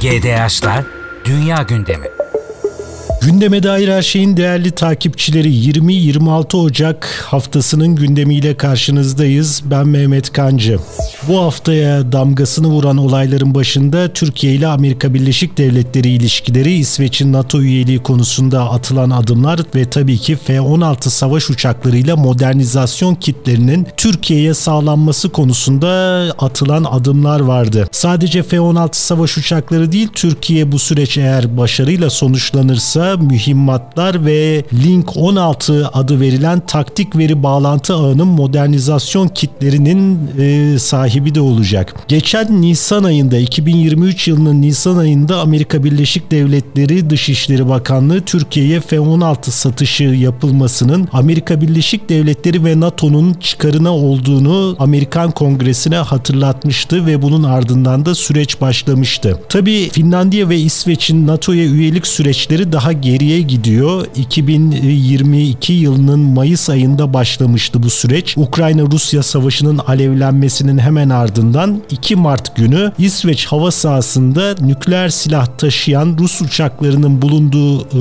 GDH'la Dünya Gündemi. Gündeme dair her şeyin değerli takipçileri 20-26 Ocak haftasının gündemiyle karşınızdayız. Ben Mehmet Kancı. Bu haftaya damgasını vuran olayların başında Türkiye ile Amerika Birleşik Devletleri ilişkileri, İsveç'in NATO üyeliği konusunda atılan adımlar ve tabii ki F-16 savaş uçaklarıyla modernizasyon kitlerinin Türkiye'ye sağlanması konusunda atılan adımlar vardı. Sadece F-16 savaş uçakları değil, Türkiye bu süreç eğer başarıyla sonuçlanırsa mühimmatlar ve Link 16 adı verilen taktik veri bağlantı ağının modernizasyon kitlerinin e, sahibi de olacak. Geçen Nisan ayında 2023 yılının Nisan ayında Amerika Birleşik Devletleri Dışişleri Bakanlığı Türkiye'ye F-16 satışı yapılmasının Amerika Birleşik Devletleri ve NATO'nun çıkarına olduğunu Amerikan Kongresi'ne hatırlatmıştı ve bunun ardından da süreç başlamıştı. Tabii Finlandiya ve İsveç'in NATO'ya üyelik süreçleri daha geriye gidiyor. 2022 yılının Mayıs ayında başlamıştı bu süreç. Ukrayna-Rusya savaşının alevlenmesinin hemen ardından 2 Mart günü İsveç hava sahasında nükleer silah taşıyan Rus uçaklarının bulunduğu e,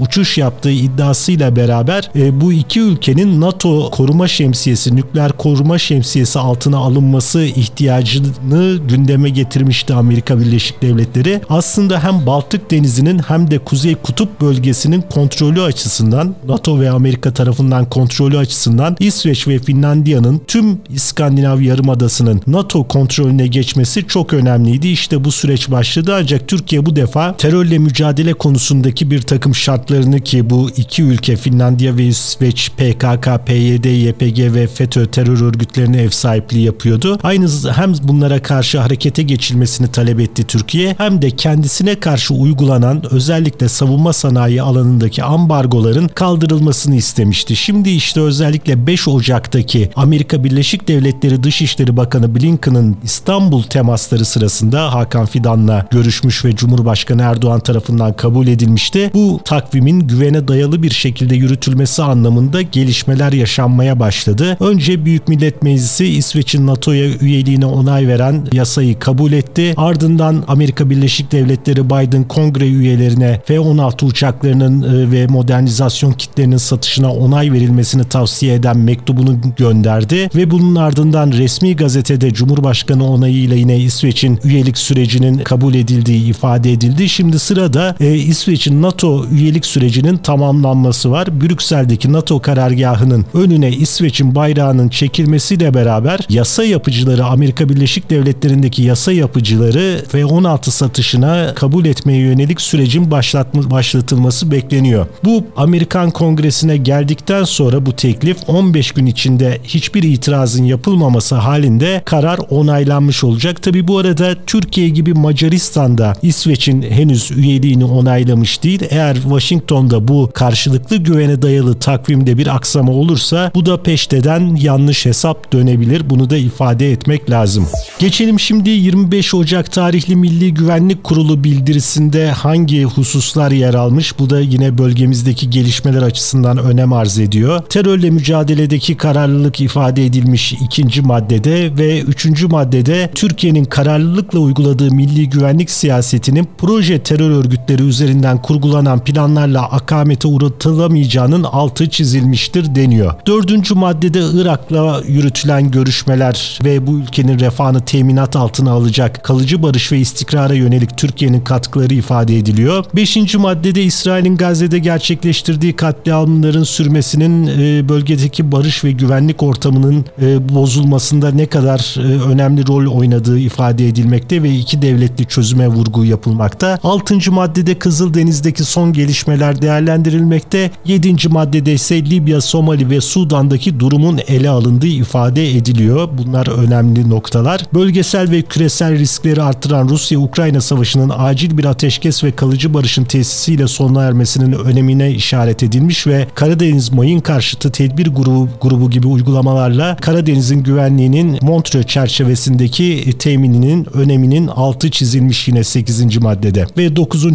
uçuş yaptığı iddiasıyla beraber e, bu iki ülkenin NATO koruma şemsiyesi, nükleer koruma şemsiyesi altına alınması ihtiyacını gündeme getirmişti Amerika Birleşik Devletleri. Aslında hem Baltık Denizi'nin hem de Kuzey Kutup bölgesinin kontrolü açısından NATO ve Amerika tarafından kontrolü açısından İsveç ve Finlandiya'nın tüm İskandinav Yarımadası'nın NATO kontrolüne geçmesi çok önemliydi. İşte bu süreç başladı ancak Türkiye bu defa terörle mücadele konusundaki bir takım şartlarını ki bu iki ülke Finlandiya ve İsveç PKK, PYD, YPG ve FETÖ terör örgütlerine ev sahipliği yapıyordu. Aynı hem bunlara karşı harekete geçilmesini talep etti Türkiye hem de kendisine karşı uygulanan özellikle savunma sanayi sanayi alanındaki ambargoların kaldırılmasını istemişti. Şimdi işte özellikle 5 Ocak'taki Amerika Birleşik Devletleri Dışişleri Bakanı Blinken'ın İstanbul temasları sırasında Hakan Fidan'la görüşmüş ve Cumhurbaşkanı Erdoğan tarafından kabul edilmişti. Bu takvimin güvene dayalı bir şekilde yürütülmesi anlamında gelişmeler yaşanmaya başladı. Önce Büyük Millet Meclisi İsveç'in NATO'ya üyeliğine onay veren yasayı kabul etti. Ardından Amerika Birleşik Devletleri Biden kongre üyelerine F-16 uçak uçaklarının e, ve modernizasyon kitlerinin satışına onay verilmesini tavsiye eden mektubunu gönderdi ve bunun ardından resmi gazetede Cumhurbaşkanı onayıyla yine İsveç'in üyelik sürecinin kabul edildiği ifade edildi. Şimdi sırada e, İsveç'in NATO üyelik sürecinin tamamlanması var. Brüksel'deki NATO karargahının önüne İsveç'in bayrağının çekilmesiyle beraber yasa yapıcıları Amerika Birleşik Devletleri'ndeki yasa yapıcıları ve 16 satışına kabul etmeye yönelik sürecin başlatma, başlatılması yapılması bekleniyor. Bu Amerikan Kongresi'ne geldikten sonra bu teklif 15 gün içinde hiçbir itirazın yapılmaması halinde karar onaylanmış olacak. Tabi bu arada Türkiye gibi Macaristan'da İsveç'in henüz üyeliğini onaylamış değil. Eğer Washington'da bu karşılıklı güvene dayalı takvimde bir aksama olursa bu da peşteden yanlış hesap dönebilir. Bunu da ifade etmek lazım. Geçelim şimdi 25 Ocak tarihli Milli Güvenlik Kurulu bildirisinde hangi hususlar yer almış? Bu da yine bölgemizdeki gelişmeler açısından önem arz ediyor. Terörle mücadeledeki kararlılık ifade edilmiş ikinci maddede ve üçüncü maddede Türkiye'nin kararlılıkla uyguladığı milli güvenlik siyasetinin proje terör örgütleri üzerinden kurgulanan planlarla akamete uğratılamayacağının altı çizilmiştir deniyor. Dördüncü maddede Irak'la yürütülen görüşmeler ve bu ülkenin refahını teminat altına alacak kalıcı barış ve istikrara yönelik Türkiye'nin katkıları ifade ediliyor. Beşinci maddede İsrail'in Gazze'de gerçekleştirdiği katliamların sürmesinin e, bölgedeki barış ve güvenlik ortamının e, bozulmasında ne kadar e, önemli rol oynadığı ifade edilmekte ve iki devletli çözüme vurgu yapılmakta. Altıncı maddede Kızıldeniz'deki son gelişmeler değerlendirilmekte. Yedinci maddede ise Libya, Somali ve Sudan'daki durumun ele alındığı ifade ediliyor. Bunlar önemli noktalar. Bölgesel ve küresel riskleri artıran Rusya-Ukrayna savaşının acil bir ateşkes ve kalıcı barışın tesisiyle sona ermesinin önemine işaret edilmiş ve Karadeniz mayın karşıtı tedbir grubu, grubu gibi uygulamalarla Karadeniz'in güvenliğinin Montreux çerçevesindeki temininin öneminin altı çizilmiş yine 8. maddede. Ve 9.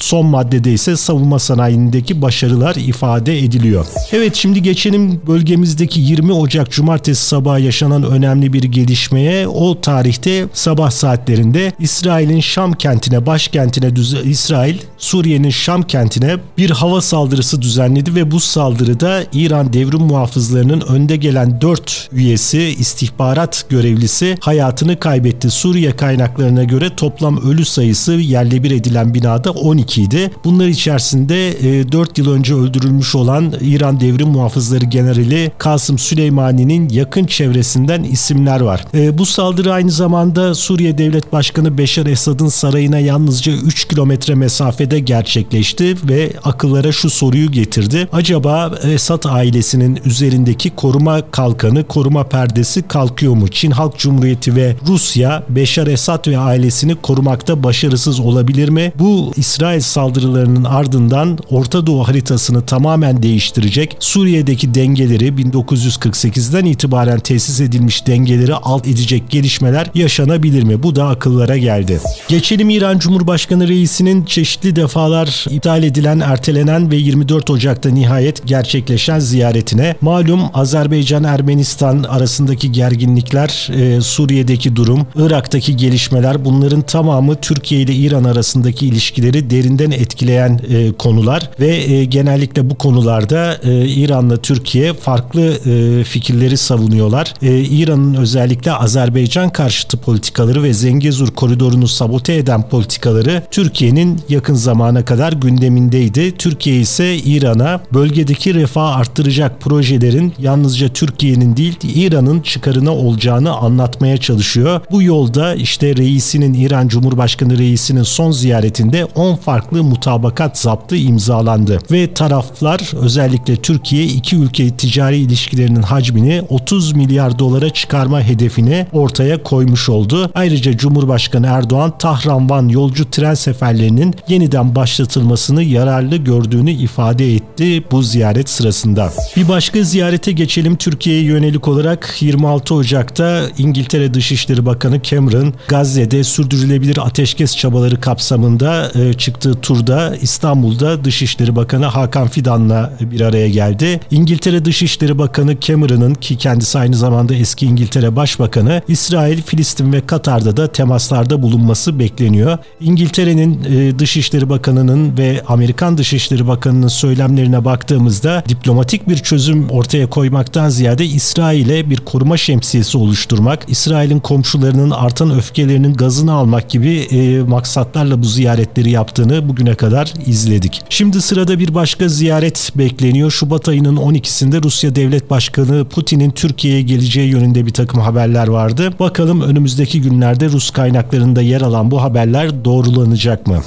son maddede ise savunma sanayindeki başarılar ifade ediliyor. Evet şimdi geçelim bölgemizdeki 20 Ocak Cumartesi sabahı yaşanan önemli bir gelişmeye. O tarihte sabah saatlerinde İsrail'in Şam kentine, başkentine İsrail, Suriye'nin Şam kentine bir hava saldırısı düzenledi ve bu saldırıda İran devrim muhafızlarının önde gelen 4 üyesi, istihbarat görevlisi hayatını kaybetti. Suriye kaynaklarına göre toplam ölü sayısı yerle bir edilen binada 12 idi. Bunlar içerisinde 4 e, yıl önce öldürülmüş olan İran devrim muhafızları generali Kasım Süleymani'nin yakın çevresinden isimler var. E, bu saldırı aynı zamanda Suriye Devlet Başkanı Beşar Esad'ın sarayına yalnızca 3 kilometre mesafede gerçekleşti ve akıllara şu soruyu getirdi. Acaba Esad ailesinin üzerindeki koruma kalkanı, koruma perdesi kalkıyor mu? Çin Halk Cumhuriyeti ve Rusya Beşar Esad ve ailesini korumakta başarısız olabilir mi? Bu İsrail saldırılarının ardından Orta Doğu haritasını tamamen değiştirecek. Suriye'deki dengeleri 1948'den itibaren tesis edilmiş dengeleri alt edecek gelişmeler yaşanabilir mi? Bu da akıllara geldi. Geçelim İran Cumhurbaşkanı reisinin çeşitli defalar iptal edilen, ertelenen ve 24 Ocak'ta nihayet gerçekleşen ziyaretine. Malum Azerbaycan-Ermenistan arasındaki gerginlikler, e, Suriye'deki durum, Irak'taki gelişmeler bunların tamamı Türkiye ile İran arasındaki ilişkileri derinden etkileyen e, konular ve e, genellikle bu konularda e, İran'la Türkiye farklı e, fikirleri savunuyorlar. E, İran'ın özellikle Azerbaycan karşıtı politikaları ve Zengezur koridorunu sabote eden politikaları Türkiye'nin yakın zamana kadar gündemindeydi. Türkiye ise İran'a bölgedeki refah arttıracak projelerin yalnızca Türkiye'nin değil İran'ın çıkarına olacağını anlatmaya çalışıyor. Bu yolda işte reisinin İran Cumhurbaşkanı reisinin son ziyaretinde 10 farklı mutabakat zaptı imzalandı ve taraflar özellikle Türkiye iki ülke ticari ilişkilerinin hacmini 30 milyar dolara çıkarma hedefini ortaya koymuş oldu. Ayrıca Cumhurbaşkanı Erdoğan Tahran-Van yolcu tren seferlerinin yeniden başlatılmasını yararlı gördüğünü ifade etti bu ziyaret sırasında. Bir başka ziyarete geçelim Türkiye'ye yönelik olarak 26 Ocak'ta İngiltere Dışişleri Bakanı Cameron Gazze'de sürdürülebilir ateşkes çabaları kapsamında e, çıktığı turda İstanbul'da Dışişleri Bakanı Hakan Fidan'la bir araya geldi. İngiltere Dışişleri Bakanı Cameron'ın ki kendisi aynı zamanda eski İngiltere Başbakanı İsrail, Filistin ve Katar'da da temaslarda bulunması bekleniyor. İngiltere'nin e, Dışişleri Bakanı'nın ve Amerikan Dışişleri Bakanı'nın söylemlerine baktığımızda diplomatik bir çözüm ortaya koymaktan ziyade İsrail'e bir koruma şemsiyesi oluşturmak, İsrail'in komşularının artan öfkelerinin gazını almak gibi e, maksatlarla bu ziyaretleri yaptığını bugüne kadar izledik. Şimdi sırada bir başka ziyaret bekleniyor. Şubat ayının 12'sinde Rusya Devlet Başkanı Putin'in Türkiye'ye geleceği yönünde bir takım haberler vardı. Bakalım önümüzdeki günlerde Rus kaynaklarında yer alan bu haberler doğrulanacak mı?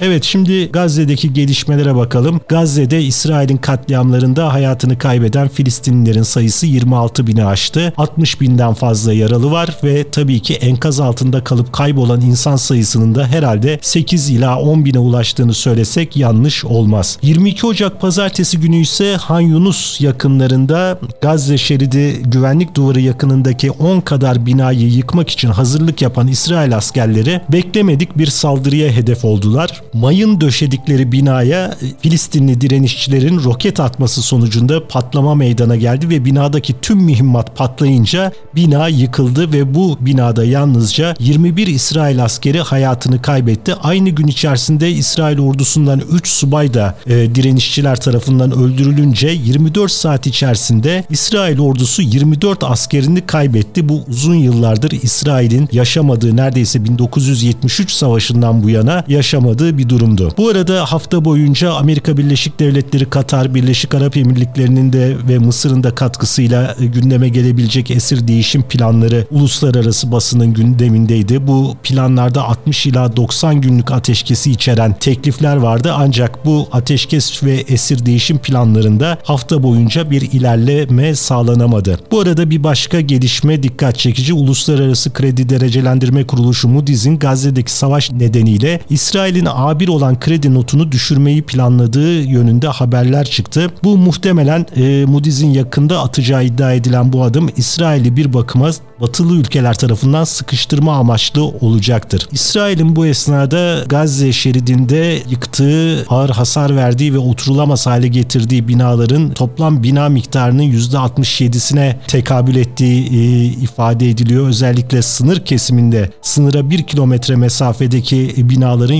Evet şimdi Gazze'deki gelişmelere bakalım. Gazze'de İsrail'in katliamlarında hayatını kaybeden Filistinlilerin sayısı 26 bini aştı. 60 binden fazla yaralı var ve tabii ki enkaz altında kalıp kaybolan insan sayısının da herhalde 8 ila 10 bine ulaştığını söylesek yanlış olmaz. 22 Ocak pazartesi günü ise Han Yunus yakınlarında Gazze şeridi güvenlik duvarı yakınındaki 10 kadar binayı yıkmak için hazırlık yapan İsrail askerleri beklemedik bir saldırıya hedef oldular mayın döşedikleri binaya e, Filistinli direnişçilerin roket atması sonucunda patlama meydana geldi ve binadaki tüm mühimmat patlayınca bina yıkıldı ve bu binada yalnızca 21 İsrail askeri hayatını kaybetti. Aynı gün içerisinde İsrail ordusundan 3 subay da e, direnişçiler tarafından öldürülünce 24 saat içerisinde İsrail ordusu 24 askerini kaybetti. Bu uzun yıllardır İsrail'in yaşamadığı neredeyse 1973 savaşından bu yana yaşamadığı bir durumdu. Bu arada hafta boyunca Amerika Birleşik Devletleri, Katar, Birleşik Arap Emirlikleri'nin de ve Mısır'ın da katkısıyla e, gündeme gelebilecek esir değişim planları uluslararası basının gündemindeydi. Bu planlarda 60 ila 90 günlük ateşkesi içeren teklifler vardı ancak bu ateşkes ve esir değişim planlarında hafta boyunca bir ilerleme sağlanamadı. Bu arada bir başka gelişme dikkat çekici Uluslararası Kredi Derecelendirme Kuruluşu Moody's'in Gazze'deki savaş nedeniyle İsrail'in AB A1 olan kredi notunu düşürmeyi planladığı yönünde haberler çıktı. Bu muhtemelen e, Moody's'in yakında atacağı iddia edilen bu adım İsrail'i bir bakıma batılı ülkeler tarafından sıkıştırma amaçlı olacaktır. İsrail'in bu esnada Gazze şeridinde yıktığı, ağır hasar verdiği ve oturulamaz hale getirdiği binaların toplam bina miktarının %67'sine tekabül ettiği e, ifade ediliyor. Özellikle sınır kesiminde sınıra bir kilometre mesafedeki binaların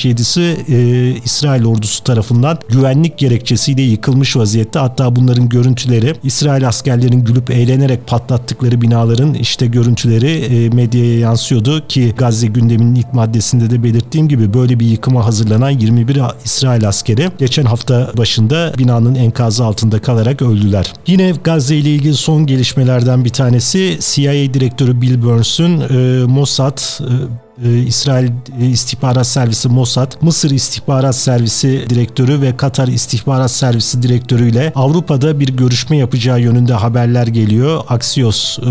%67'si e, İsrail ordusu tarafından güvenlik gerekçesiyle yıkılmış vaziyette. Hatta bunların görüntüleri İsrail askerlerin gülüp eğlenerek patlattıkları binaların işte görüntüleri e, medyaya yansıyordu ki Gazze gündeminin ilk maddesinde de belirttiğim gibi böyle bir yıkıma hazırlanan 21 İsrail askeri geçen hafta başında binanın enkazı altında kalarak öldüler. Yine Gazze ile ilgili son gelişmelerden bir tanesi CIA direktörü Bill Burns'ün e, Mossad e, e, İsrail e, İstihbarat Servisi Mossad, Mısır İstihbarat Servisi Direktörü ve Katar İstihbarat Servisi Direktörü ile Avrupa'da bir görüşme yapacağı yönünde haberler geliyor. Axios e,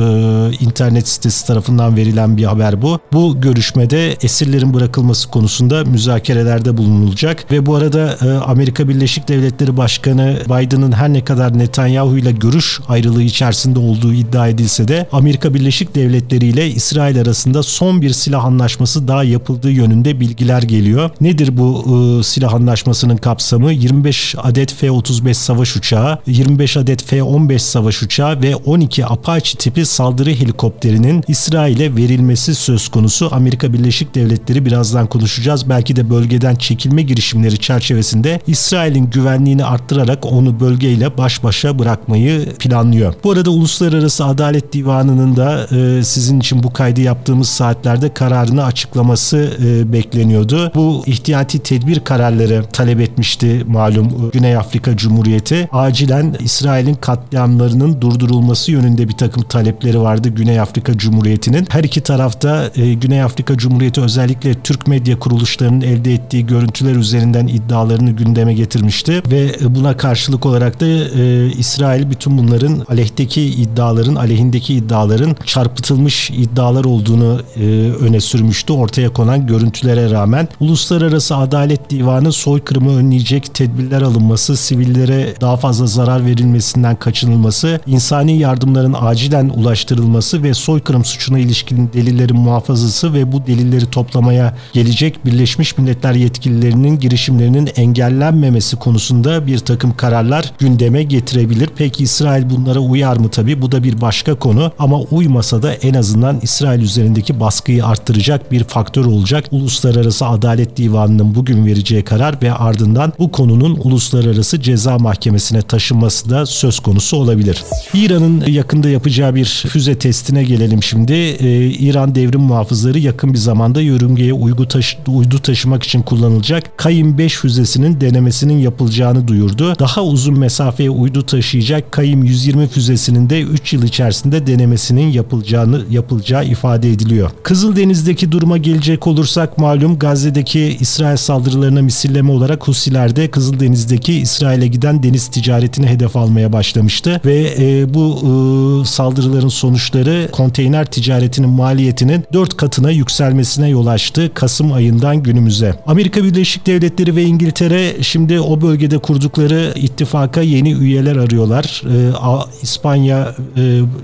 internet sitesi tarafından verilen bir haber bu. Bu görüşmede esirlerin bırakılması konusunda müzakerelerde bulunulacak ve bu arada e, Amerika Birleşik Devletleri Başkanı Biden'ın her ne kadar Netanyahu ile görüş ayrılığı içerisinde olduğu iddia edilse de Amerika Birleşik Devletleri ile İsrail arasında son bir silah anlaşması anlaşması daha yapıldığı yönünde bilgiler geliyor. Nedir bu e, silah anlaşmasının kapsamı? 25 adet F-35 savaş uçağı, 25 adet F-15 savaş uçağı ve 12 Apache tipi saldırı helikopterinin İsrail'e verilmesi söz konusu. Amerika Birleşik Devletleri birazdan konuşacağız. Belki de bölgeden çekilme girişimleri çerçevesinde İsrail'in güvenliğini arttırarak onu bölgeyle baş başa bırakmayı planlıyor. Bu arada Uluslararası Adalet Divanı'nın da e, sizin için bu kaydı yaptığımız saatlerde kararını açıklaması e, bekleniyordu. Bu ihtiyati tedbir kararları talep etmişti malum e, Güney Afrika Cumhuriyeti. Acilen İsrail'in katliamlarının durdurulması yönünde bir takım talepleri vardı Güney Afrika Cumhuriyeti'nin. Her iki tarafta e, Güney Afrika Cumhuriyeti özellikle Türk medya kuruluşlarının elde ettiği görüntüler üzerinden iddialarını gündeme getirmişti ve buna karşılık olarak da e, İsrail bütün bunların aleyhteki iddiaların, aleyhindeki iddiaların çarpıtılmış iddialar olduğunu e, öne sürmüş düştü ortaya konan görüntülere rağmen Uluslararası Adalet Divanı soykırımı önleyecek tedbirler alınması, sivillere daha fazla zarar verilmesinden kaçınılması, insani yardımların acilen ulaştırılması ve soykırım suçuna ilişkin delillerin muhafazası ve bu delilleri toplamaya gelecek Birleşmiş Milletler yetkililerinin girişimlerinin engellenmemesi konusunda bir takım kararlar gündeme getirebilir. Peki İsrail bunlara uyar mı tabi? Bu da bir başka konu ama uymasa da en azından İsrail üzerindeki baskıyı arttıracak bir faktör olacak. Uluslararası Adalet Divanı'nın bugün vereceği karar ve ardından bu konunun Uluslararası Ceza Mahkemesi'ne taşınması da söz konusu olabilir. İran'ın yakında yapacağı bir füze testine gelelim şimdi. Ee, İran devrim muhafızları yakın bir zamanda yörüngeye uygu taşı, uydu taşımak için kullanılacak Kayım 5 füzesinin denemesinin yapılacağını duyurdu. Daha uzun mesafeye uydu taşıyacak Kayım 120 füzesinin de 3 yıl içerisinde denemesinin yapılacağını yapılacağı ifade ediliyor. Kızıldeniz'deki duruma gelecek olursak malum Gazze'deki İsrail saldırılarına misilleme olarak Husiler de Kızıldeniz'deki İsrail'e giden deniz ticaretini hedef almaya başlamıştı ve e, bu e, saldırıların sonuçları konteyner ticaretinin maliyetinin 4 katına yükselmesine yol açtı Kasım ayından günümüze. Amerika Birleşik Devletleri ve İngiltere şimdi o bölgede kurdukları ittifaka yeni üyeler arıyorlar. E, İspanya'ya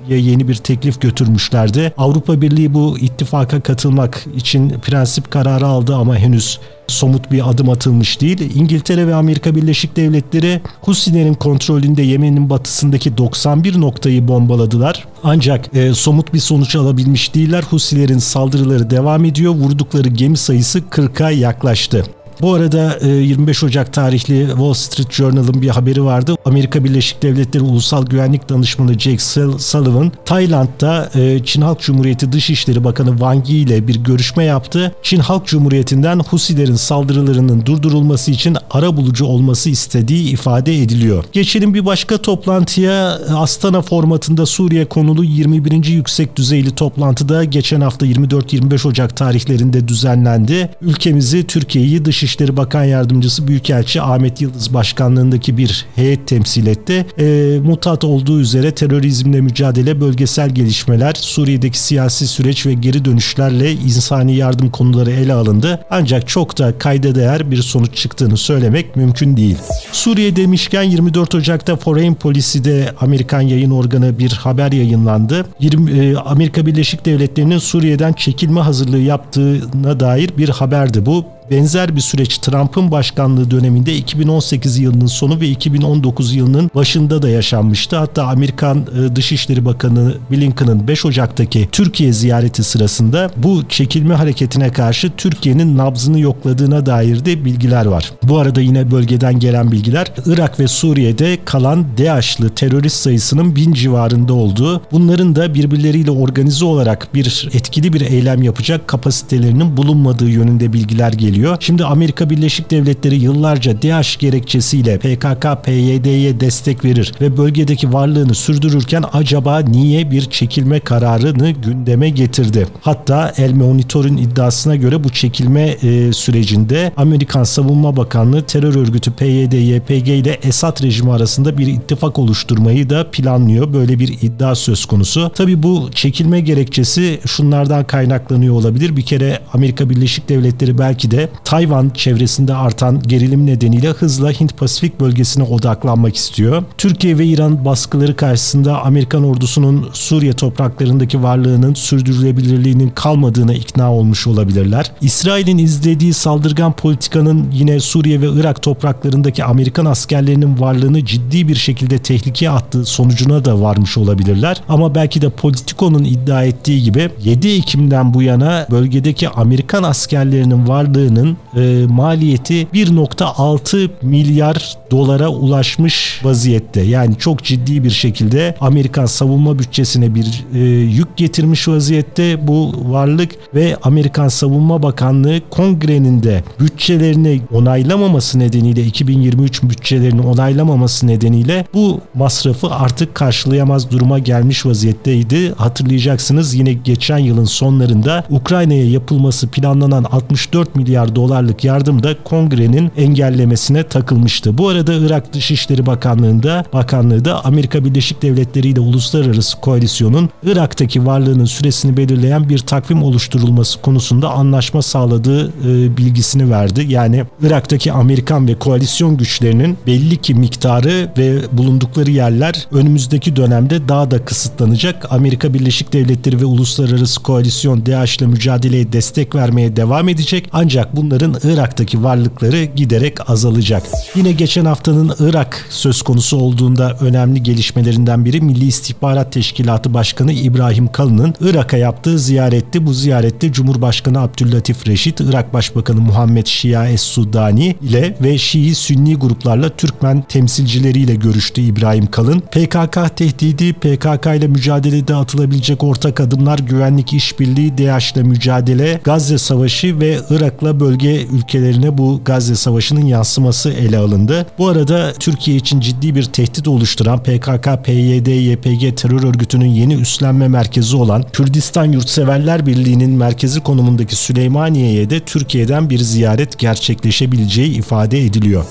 yeni bir teklif götürmüşlerdi. Avrupa Birliği bu ittifaka katılmak için prensip kararı aldı ama henüz somut bir adım atılmış değil. İngiltere ve Amerika Birleşik Devletleri Husilerin kontrolünde Yemen'in batısındaki 91 noktayı bombaladılar. Ancak e, somut bir sonuç alabilmiş değiller. Husilerin saldırıları devam ediyor. Vurdukları gemi sayısı 40'a yaklaştı. Bu arada 25 e, Ocak tarihli Wall Street Journal'ın bir haberi vardı. Amerika Birleşik Devletleri Ulusal Güvenlik Danışmanı Jake Sullivan, Tayland'da e, Çin Halk Cumhuriyeti Dışişleri Bakanı Wang Yi ile bir görüşme yaptı. Çin Halk Cumhuriyeti'nden Husilerin saldırılarının durdurulması için ara bulucu olması istediği ifade ediliyor. Geçelim bir başka toplantıya. Astana formatında Suriye konulu 21. yüksek düzeyli toplantıda geçen hafta 24-25 Ocak tarihlerinde düzenlendi. Ülkemizi, Türkiye'yi dış Dışişleri Bakan Yardımcısı Büyükelçi Ahmet Yıldız başkanlığındaki bir heyet temsil etti. E, mutat olduğu üzere terörizmle mücadele, bölgesel gelişmeler, Suriye'deki siyasi süreç ve geri dönüşlerle insani yardım konuları ele alındı. Ancak çok da kayda değer bir sonuç çıktığını söylemek mümkün değil. Suriye demişken 24 Ocak'ta Foreign Policy'de Amerikan yayın organı bir haber yayınlandı. 20, e, Amerika Birleşik Devletleri'nin Suriye'den çekilme hazırlığı yaptığına dair bir haberdi bu. Benzer bir süreç Trump'ın başkanlığı döneminde 2018 yılının sonu ve 2019 yılının başında da yaşanmıştı. Hatta Amerikan e, Dışişleri Bakanı Blinken'ın 5 Ocak'taki Türkiye ziyareti sırasında bu çekilme hareketine karşı Türkiye'nin nabzını yokladığına dair de bilgiler var. Bu arada yine bölgeden gelen bilgiler Irak ve Suriye'de kalan DAEŞ'lı terörist sayısının bin civarında olduğu, bunların da birbirleriyle organize olarak bir etkili bir eylem yapacak kapasitelerinin bulunmadığı yönünde bilgiler geliyor geliyor. Şimdi Amerika Birleşik Devletleri yıllarca DAEŞ gerekçesiyle PKK, PYD'ye destek verir ve bölgedeki varlığını sürdürürken acaba niye bir çekilme kararını gündeme getirdi? Hatta El Monitor'un iddiasına göre bu çekilme e, sürecinde Amerikan Savunma Bakanlığı terör örgütü PYD, YPG ile Esad rejimi arasında bir ittifak oluşturmayı da planlıyor. Böyle bir iddia söz konusu. Tabi bu çekilme gerekçesi şunlardan kaynaklanıyor olabilir. Bir kere Amerika Birleşik Devletleri belki de Tayvan çevresinde artan gerilim nedeniyle hızla Hint-Pasifik bölgesine odaklanmak istiyor. Türkiye ve İran baskıları karşısında Amerikan ordusunun Suriye topraklarındaki varlığının sürdürülebilirliğinin kalmadığına ikna olmuş olabilirler. İsrail'in izlediği saldırgan politikanın yine Suriye ve Irak topraklarındaki Amerikan askerlerinin varlığını ciddi bir şekilde tehlikeye attığı sonucuna da varmış olabilirler. Ama belki de Politico'nun iddia ettiği gibi 7 Ekim'den bu yana bölgedeki Amerikan askerlerinin varlığını savaşının e, maliyeti 1.6 milyar dolara ulaşmış vaziyette. Yani çok ciddi bir şekilde Amerikan savunma bütçesine bir e, yük getirmiş vaziyette bu varlık ve Amerikan Savunma Bakanlığı kongrenin de bütçelerini onaylamaması nedeniyle 2023 bütçelerini onaylamaması nedeniyle bu masrafı artık karşılayamaz duruma gelmiş vaziyetteydi. Hatırlayacaksınız yine geçen yılın sonlarında Ukrayna'ya yapılması planlanan 64 milyar dolarlık yardım da kongrenin engellemesine takılmıştı. Bu arada Irak Dışişleri Bakanlığı'nda bakanlığı da Amerika Birleşik Devletleri ile uluslararası koalisyonun Irak'taki varlığının süresini belirleyen bir takvim oluşturulması konusunda anlaşma sağladığı e, bilgisini verdi. Yani Irak'taki Amerikan ve koalisyon güçlerinin belli ki miktarı ve bulundukları yerler önümüzdeki dönemde daha da kısıtlanacak. Amerika Birleşik Devletleri ve uluslararası koalisyon DAEŞ ile mücadeleye destek vermeye devam edecek. Ancak bunların Irak'taki varlıkları giderek azalacak. Yine geçen haftanın Irak söz konusu olduğunda önemli gelişmelerinden biri Milli İstihbarat Teşkilatı Başkanı İbrahim Kalın'ın Irak'a yaptığı ziyaretti. Bu ziyarette Cumhurbaşkanı Abdüllatif Reşit, Irak Başbakanı Muhammed Şia Es-Sudani ile ve Şii Sünni gruplarla Türkmen temsilcileriyle görüştü İbrahim Kalın. PKK tehdidi, PKK ile mücadelede atılabilecek ortak adımlar, güvenlik işbirliği, DAEŞ ile mücadele, Gazze Savaşı ve Irak'la bölge ülkelerine bu Gazze Savaşı'nın yansıması ele alındı. Bu arada Türkiye için ciddi bir tehdit oluşturan PKK, PYD, YPG terör örgütünün yeni üstlenme merkezi olan Kürdistan Yurtseverler Birliği'nin merkezi konumundaki Süleymaniye'ye de Türkiye'den bir ziyaret gerçekleşebileceği ifade ediliyor.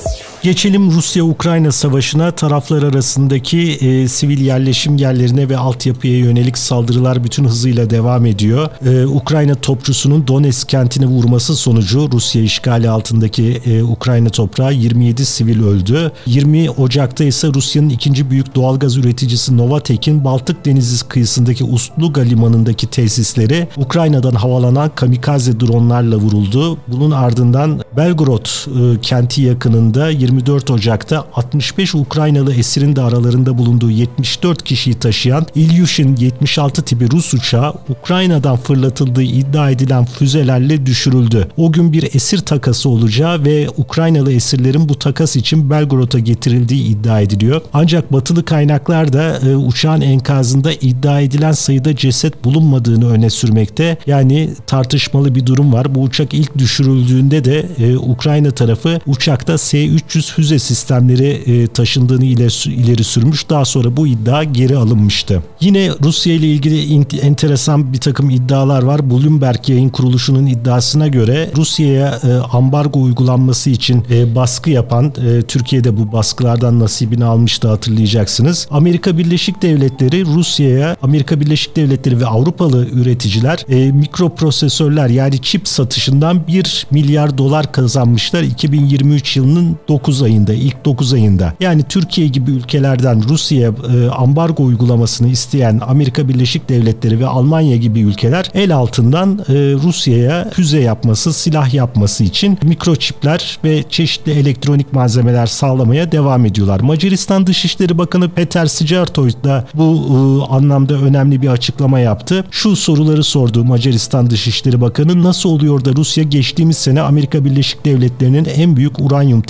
Geçelim Rusya-Ukrayna savaşına. Taraflar arasındaki e, sivil yerleşim yerlerine ve altyapıya yönelik saldırılar bütün hızıyla devam ediyor. E, Ukrayna topçusunun Donetsk kentini vurması sonucu Rusya işgali altındaki e, Ukrayna toprağı 27 sivil öldü. 20 Ocak'ta ise Rusya'nın ikinci büyük doğalgaz üreticisi Novatek'in Baltık Denizi kıyısındaki Ustluga limanındaki tesisleri Ukrayna'dan havalanan kamikaze dronlarla vuruldu. Bunun ardından Belgorod e, kenti yakınında 20 24 Ocak'ta 65 Ukraynalı esirin de aralarında bulunduğu 74 kişiyi taşıyan Ilyushin 76 tipi Rus uçağı Ukrayna'dan fırlatıldığı iddia edilen füzelerle düşürüldü. O gün bir esir takası olacağı ve Ukraynalı esirlerin bu takas için Belgorod'a getirildiği iddia ediliyor. Ancak batılı kaynaklar da e, uçağın enkazında iddia edilen sayıda ceset bulunmadığını öne sürmekte. Yani tartışmalı bir durum var. Bu uçak ilk düşürüldüğünde de e, Ukrayna tarafı uçakta S-300 S-400 füze sistemleri e, taşındığını ileri sürmüş. Daha sonra bu iddia geri alınmıştı. Yine Rusya ile ilgili enteresan bir takım iddialar var. Bloomberg yayın kuruluşunun iddiasına göre Rusya'ya e, ambargo uygulanması için e, baskı yapan, Türkiye'de bu baskılardan nasibini almıştı hatırlayacaksınız. Amerika Birleşik Devletleri Rusya'ya, Amerika Birleşik Devletleri ve Avrupalı üreticiler mikroprosesörler yani çip satışından 1 milyar dolar kazanmışlar 2023 yılının 9 ayında, ilk 9 ayında. Yani Türkiye gibi ülkelerden Rusya'ya e, ambargo uygulamasını isteyen Amerika Birleşik Devletleri ve Almanya gibi ülkeler el altından e, Rusya'ya füze yapması, silah yapması için mikroçipler ve çeşitli elektronik malzemeler sağlamaya devam ediyorlar. Macaristan Dışişleri Bakanı Peter Sijartoy da bu e, anlamda önemli bir açıklama yaptı. Şu soruları sordu Macaristan Dışişleri Bakanı nasıl oluyor da Rusya geçtiğimiz sene Amerika Birleşik Devletleri'nin en büyük uranyum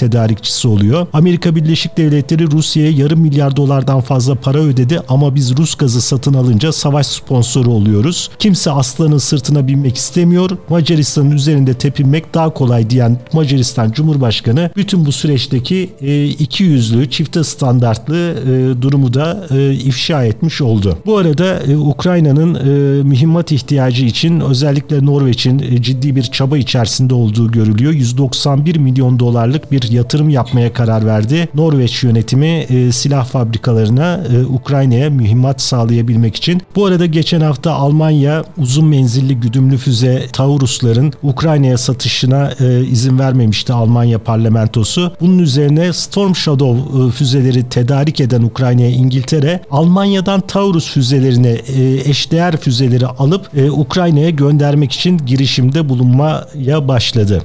tedarikçisi oluyor. Amerika Birleşik Devletleri Rusya'ya yarım milyar dolardan fazla para ödedi ama biz Rus gazı satın alınca savaş sponsoru oluyoruz. Kimse aslanın sırtına binmek istemiyor. Macaristan'ın üzerinde tepinmek daha kolay diyen Macaristan Cumhurbaşkanı bütün bu süreçteki e, iki yüzlü, çifte standartlı e, durumu da e, ifşa etmiş oldu. Bu arada e, Ukrayna'nın e, mühimmat ihtiyacı için özellikle Norveç'in e, ciddi bir çaba içerisinde olduğu görülüyor. 191 milyon dolarlık bir yatırım yapmaya karar verdi. Norveç yönetimi e, silah fabrikalarına e, Ukrayna'ya mühimmat sağlayabilmek için. Bu arada geçen hafta Almanya uzun menzilli güdümlü füze Taurus'ların Ukrayna'ya satışına e, izin vermemişti Almanya parlamentosu. Bunun üzerine Storm Shadow e, füzeleri tedarik eden Ukrayna'ya İngiltere Almanya'dan Taurus füzelerine e, eşdeğer füzeleri alıp e, Ukrayna'ya göndermek için girişimde bulunmaya başladı.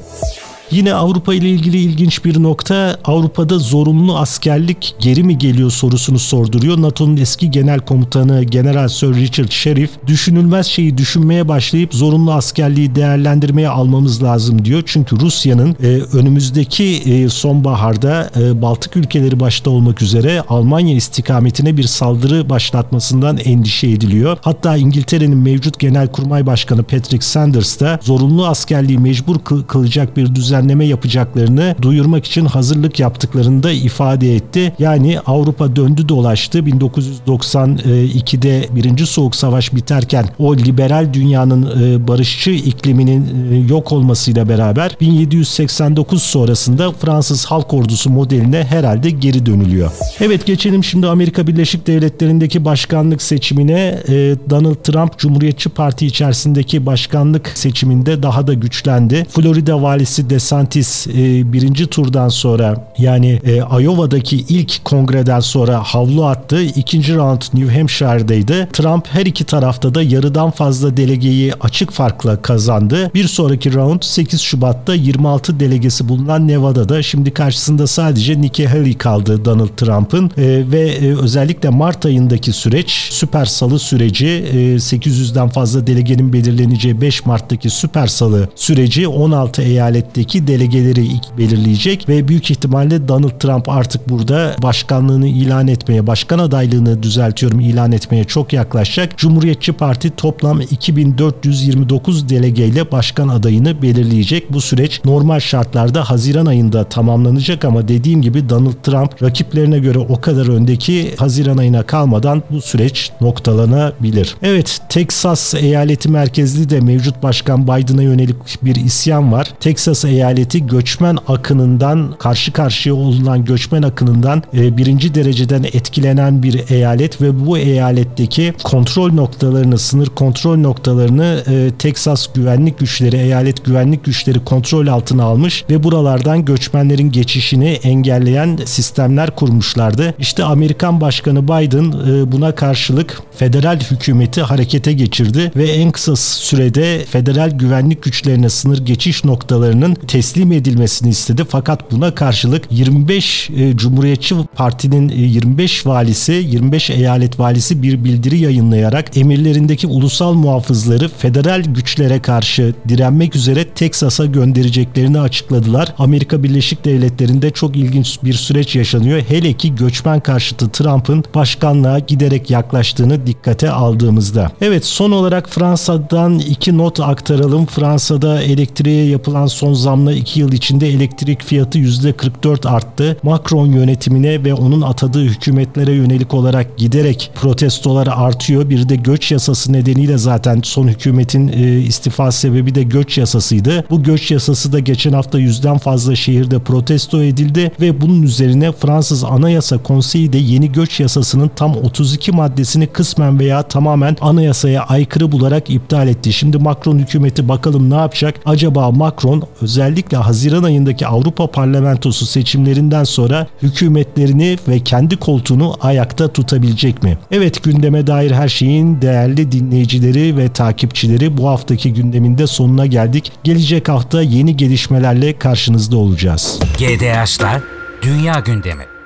Yine Avrupa ile ilgili ilginç bir nokta Avrupa'da zorunlu askerlik geri mi geliyor sorusunu sorduruyor. NATO'nun eski genel komutanı General Sir Richard Sheriff düşünülmez şeyi düşünmeye başlayıp zorunlu askerliği değerlendirmeye almamız lazım diyor. Çünkü Rusya'nın e, önümüzdeki e, sonbaharda e, Baltık ülkeleri başta olmak üzere Almanya istikametine bir saldırı başlatmasından endişe ediliyor. Hatta İngiltere'nin mevcut Genelkurmay Başkanı Patrick Sanders da zorunlu askerliği mecbur kılacak bir düzen düzenleme yapacaklarını duyurmak için hazırlık yaptıklarını da ifade etti. Yani Avrupa döndü dolaştı. 1992'de Birinci Soğuk Savaş biterken o liberal dünyanın e, barışçı ikliminin e, yok olmasıyla beraber 1789 sonrasında Fransız Halk Ordusu modeline herhalde geri dönülüyor. Evet geçelim şimdi Amerika Birleşik Devletleri'ndeki başkanlık seçimine. E, Donald Trump Cumhuriyetçi Parti içerisindeki başkanlık seçiminde daha da güçlendi. Florida valisi DeSantis DeSantis e, birinci turdan sonra yani e, Iowa'daki ilk kongreden sonra havlu attı. İkinci round New Hampshire'daydı. Trump her iki tarafta da yarıdan fazla delegeyi açık farkla kazandı. Bir sonraki round 8 Şubat'ta 26 delegesi bulunan Nevada'da. Şimdi karşısında sadece Nikki Haley kaldı Donald Trump'ın e, ve e, özellikle Mart ayındaki süreç süper salı süreci e, 800'den fazla delegenin belirleneceği 5 Mart'taki süper salı süreci 16 eyaletteki iki delegeleri belirleyecek ve büyük ihtimalle Donald Trump artık burada başkanlığını ilan etmeye, başkan adaylığını düzeltiyorum ilan etmeye çok yaklaşacak. Cumhuriyetçi Parti toplam 2429 delegeyle başkan adayını belirleyecek. Bu süreç normal şartlarda Haziran ayında tamamlanacak ama dediğim gibi Donald Trump rakiplerine göre o kadar öndeki Haziran ayına kalmadan bu süreç noktalanabilir. Evet, Texas eyaleti merkezli de mevcut başkan Biden'a yönelik bir isyan var. Texas eyaleti eyaleti göçmen akınından karşı karşıya olunan göçmen akınından e, birinci dereceden etkilenen bir eyalet ve bu eyaletteki kontrol noktalarını, sınır kontrol noktalarını e, Texas güvenlik güçleri, eyalet güvenlik güçleri kontrol altına almış ve buralardan göçmenlerin geçişini engelleyen sistemler kurmuşlardı. İşte Amerikan Başkanı Biden e, buna karşılık federal hükümeti harekete geçirdi ve en kısa sürede federal güvenlik güçlerine sınır geçiş noktalarının teslim edilmesini istedi. Fakat buna karşılık 25 e, Cumhuriyetçi Parti'nin 25 e, valisi, 25 eyalet valisi bir bildiri yayınlayarak emirlerindeki ulusal muhafızları federal güçlere karşı direnmek üzere Teksas'a göndereceklerini açıkladılar. Amerika Birleşik Devletleri'nde çok ilginç bir süreç yaşanıyor. Hele ki göçmen karşıtı Trump'ın başkanlığa giderek yaklaştığını dikkate aldığımızda. Evet son olarak Fransa'dan iki not aktaralım. Fransa'da elektriğe yapılan son zam oranla 2 yıl içinde elektrik fiyatı %44 arttı. Macron yönetimine ve onun atadığı hükümetlere yönelik olarak giderek protestoları artıyor. Bir de göç yasası nedeniyle zaten son hükümetin e, istifa sebebi de göç yasasıydı. Bu göç yasası da geçen hafta yüzden fazla şehirde protesto edildi ve bunun üzerine Fransız Anayasa Konseyi de yeni göç yasasının tam 32 maddesini kısmen veya tamamen anayasaya aykırı bularak iptal etti. Şimdi Macron hükümeti bakalım ne yapacak? Acaba Macron özellikle Haziran ayındaki Avrupa Parlamentosu seçimlerinden sonra hükümetlerini ve kendi koltuğunu ayakta tutabilecek mi? Evet gündeme dair her şeyin değerli dinleyicileri ve takipçileri bu haftaki gündeminde sonuna geldik. Gelecek hafta yeni gelişmelerle karşınızda olacağız. GDH'lar Dünya Gündemi.